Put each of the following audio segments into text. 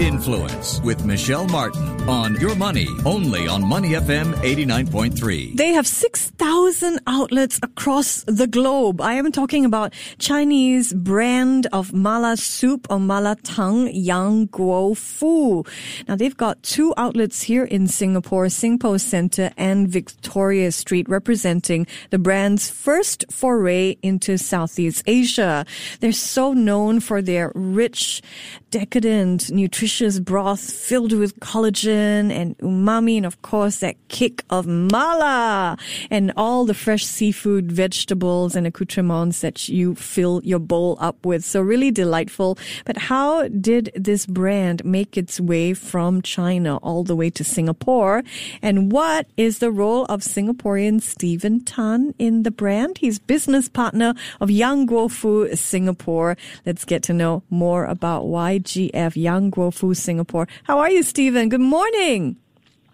Influence with Michelle Martin on Your Money, only on Money FM 89.3. They have 6,000 outlets across the globe. I am talking about Chinese brand of mala soup or mala tang, Yang Guo Fu. Now they've got two outlets here in Singapore, Singpost Center and Victoria Street, representing the brand's first foray into Southeast Asia. They're so known for their rich, decadent, nutritious delicious broth filled with collagen and umami, and of course that kick of mala and all the fresh seafood, vegetables, and accoutrements that you fill your bowl up with. So really delightful. But how did this brand make its way from China all the way to Singapore? And what is the role of Singaporean Stephen Tan in the brand? He's business partner of Yang Guo Fu Singapore. Let's get to know more about YGF Yang Guo Fu Singapore. How are you, Stephen? Good morning.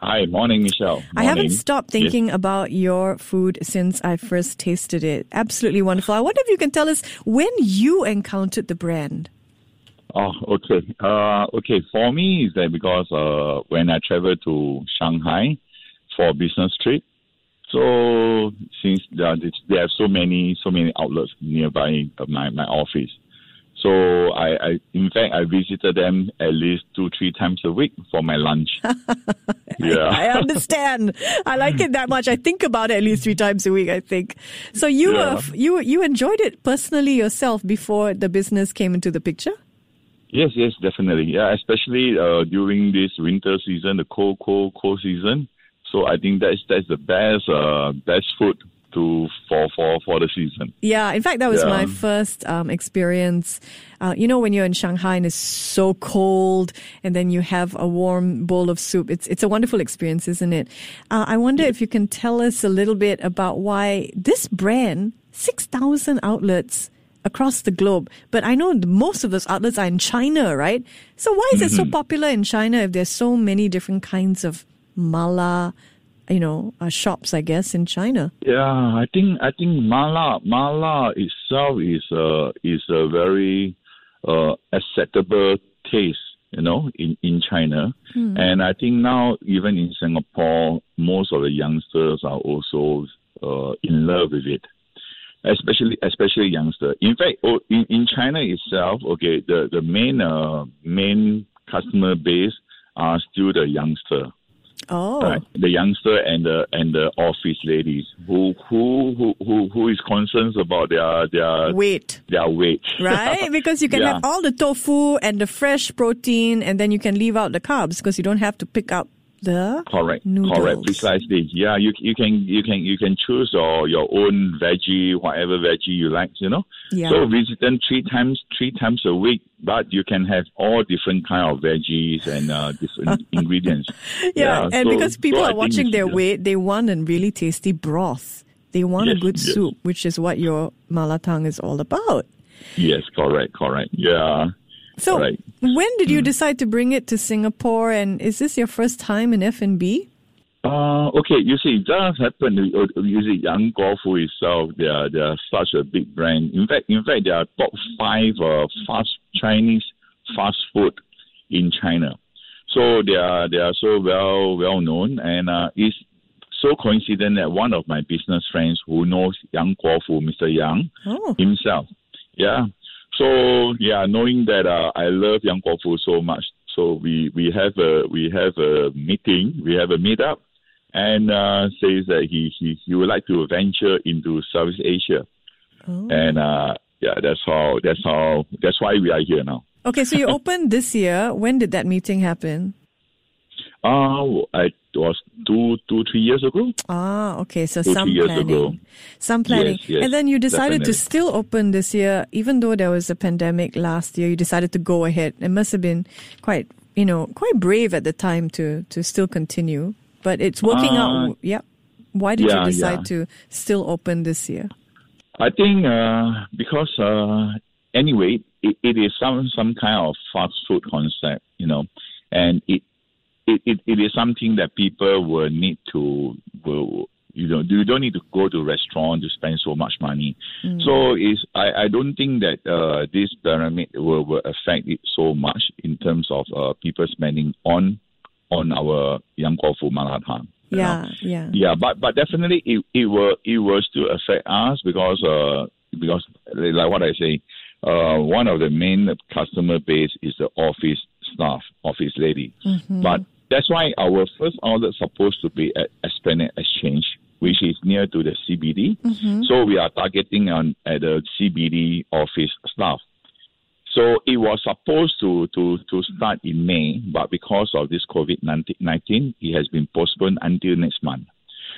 Hi, morning, Michelle. Morning. I haven't stopped thinking yes. about your food since I first tasted it. Absolutely wonderful. I wonder if you can tell us when you encountered the brand. Oh, okay. Uh, okay, for me, is that because uh, when I traveled to Shanghai for a business trip, so since there are, there are so many so many outlets nearby my, my office, so I, I, in fact, I visited them at least two, three times a week for my lunch. yeah, I, I, understand. I like it that much. I think about it at least three times a week. I think. So you, yeah. uh, you, you enjoyed it personally yourself before the business came into the picture. Yes, yes, definitely. Yeah, especially uh, during this winter season, the cold, cold, cold season. So I think that's that's the best, uh, best food to for for for the season. Yeah, in fact, that was yeah. my first um, experience. Uh, you know, when you're in Shanghai and it's so cold, and then you have a warm bowl of soup. It's it's a wonderful experience, isn't it? Uh, I wonder yeah. if you can tell us a little bit about why this brand, six thousand outlets across the globe. But I know most of those outlets are in China, right? So why is mm-hmm. it so mm-hmm. popular in China if there's so many different kinds of mala? You know uh, shops, I guess, in China. Yeah, I think I think mala mala itself is a is a very uh, acceptable taste, you know, in in China, hmm. and I think now even in Singapore, most of the youngsters are also uh, in love with it. Especially, especially youngster. In fact, oh, in, in China itself, okay, the the main uh, main customer base are still the youngster. Oh, right? the youngster and the and the office ladies who who who who, who is concerned about their their weight, their weight, right? Because you can yeah. have all the tofu and the fresh protein, and then you can leave out the carbs because you don't have to pick up the correct. Noodles. correct precisely yeah you you can you can you can choose your your own veggie whatever veggie you like you know? Yeah. so visit them three times three times a week but you can have all different kind of veggies and uh, different ingredients. Yeah, yeah, and so, because people so are watching their weight they want a really tasty broth. They want yes, a good yes. soup which is what your malatang is all about. Yes correct correct. Yeah so, right. when did you mm. decide to bring it to Singapore, and is this your first time in F and B? Uh, okay, you see, that happened. You see, Yang Guofu itself, they are they are such a big brand. In fact, in fact, they are top five uh, fast Chinese fast food in China. So they are they are so well well known, and uh, it's so coincident that one of my business friends who knows Yang Guofu, Mr. Yang oh. himself, yeah, so yeah, knowing that uh, I love Yang Guofu so much, so we we have a we have a meeting, we have a meetup, and uh, says that he, he he would like to venture into Southeast Asia, oh. and uh, yeah, that's how that's how that's why we are here now. Okay, so you opened this year. When did that meeting happen? Uh, it was two, two, three years ago. Ah, okay. So two, some planning, ago. some planning, yes, yes, and then you decided definitely. to still open this year, even though there was a pandemic last year. You decided to go ahead. It must have been quite, you know, quite brave at the time to to still continue. But it's working uh, out. Yep. Why did yeah, you decide yeah. to still open this year? I think uh, because uh, anyway, it, it is some some kind of fast food concept, you know, and it it, it, it is something that people will need to will You know, you don't need to go to a restaurant to spend so much money. So is I, I don't think that uh, this pyramid will, will affect it so much in terms of uh, people spending on on our Yang Guo Fu Malatang. you know. Yeah, yeah. Yeah, but but definitely it, it will it will still affect us because uh because like what I say, uh one of the main customer base is the office staff, office lady. But that's why our first outlet supposed to be at Esplanade Exchange, which is near to the CBD. Mm-hmm. So we are targeting on at the CBD office staff. So it was supposed to, to, to start in May, but because of this COVID 19, it has been postponed until next month.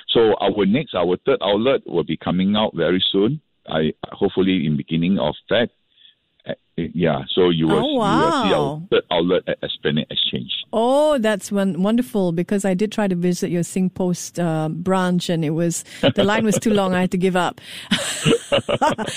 So our next, our third outlet will be coming out very soon. I hopefully in beginning of Feb. Uh, yeah, so you will, Oh, you will see our wow. outlet at Esplanade Exchange. Oh, that's one, wonderful because I did try to visit your SingPost uh, branch and it was the line was too long. I had to give up.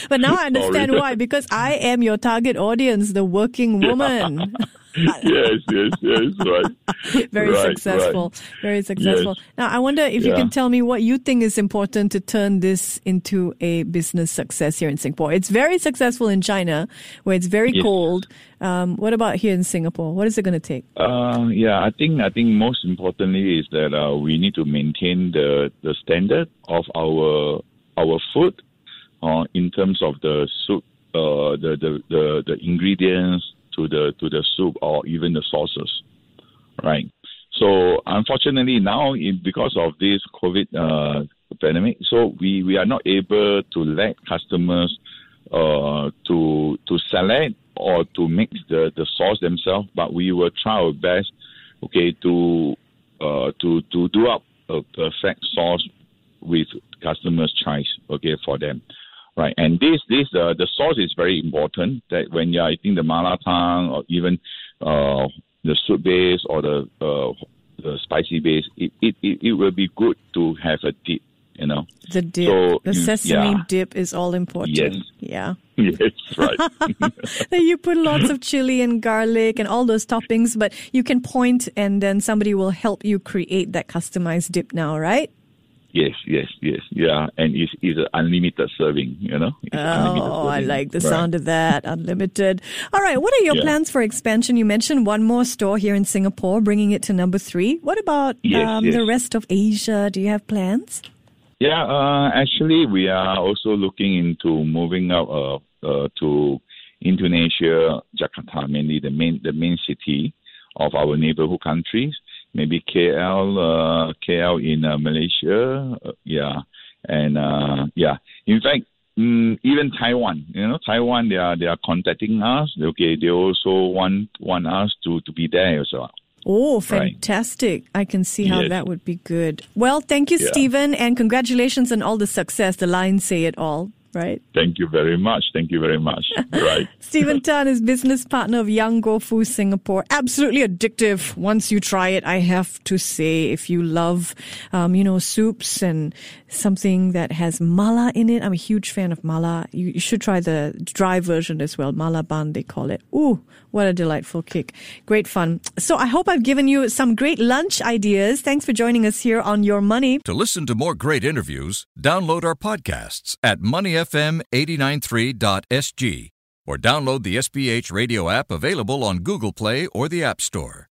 but now I understand Sorry. why because I am your target audience, the working woman. yes, yes, yes, right. Very Right, successful. right. Very successful. Now, I wonder if you can tell me what you think is important to turn this into a business success here in Singapore. It's very successful in China, where it's very Yes. cold. Um, what about here in Singapore? What is it going to take? Uh, yeah, I think I think most importantly is that uh, we need to maintain the, the standard of our our food, uh, in terms of the soup, uh, the, the, the, the ingredients to the to the soup or even the sauces, right? So unfortunately now, in, because of this COVID uh, pandemic, so we, we are not able to let customers uh, to to select or to mix the, the sauce themselves, but we will try our best, okay, to uh, to to do up a perfect sauce with customers' choice, okay, for them. Right, and this this uh, the sauce is very important. That when you're eating the mala tang or even uh, the soup base or the uh, the spicy base, it, it, it, it will be good to have a dip, you know. The dip, So, the sesame yeah. dip is all important. Yes. Yeah. yes, right. You put lots of chili and garlic and all those toppings, but you can point and then somebody will help you create that customized dip now, right? Yes, yes, yes, yeah, and it's, it's an unlimited serving, you know. It's Oh, I like the Right. sound of that. Unlimited. All right. What are your Yeah. plans for expansion? You mentioned one more store here in Singapore, bringing it to number three. What about Yes, um, the rest of Asia? Do you have plans? Yeah, uh, actually, we are also looking into moving out uh, uh, to Indonesia, Jakarta, mainly the main the main city of our neighborhood countries. Maybe KL, uh, KL in uh, Malaysia, uh, yeah, and uh, yeah. In fact, mm, even Taiwan, you know, Taiwan, they are they are contacting us. Okay, they also want want us to to be there as well. Oh, Right. fantastic. I can see how Yes. that would be good. Well, thank you, Yeah. Stephen, and congratulations on all the success. The lines say it all, right? Thank you very much. Thank you very much. right. Stephen Tan is business partner of Yang Guo Fu Singapore. Absolutely addictive. Once you try it, I have to say, if you love, um, you know, soups and something that has mala in it, I'm a huge fan of mala. You, you should try the dry version as well. Mala ban, they call it. Ooh, what a delightful kick. Great fun. So I hope I've given you some great lunch ideas. Thanks for joining us here on Your Money. To listen to more great interviews, download our podcasts at moneyfm893.sg or download the SPH radio app available on Google Play or the App Store.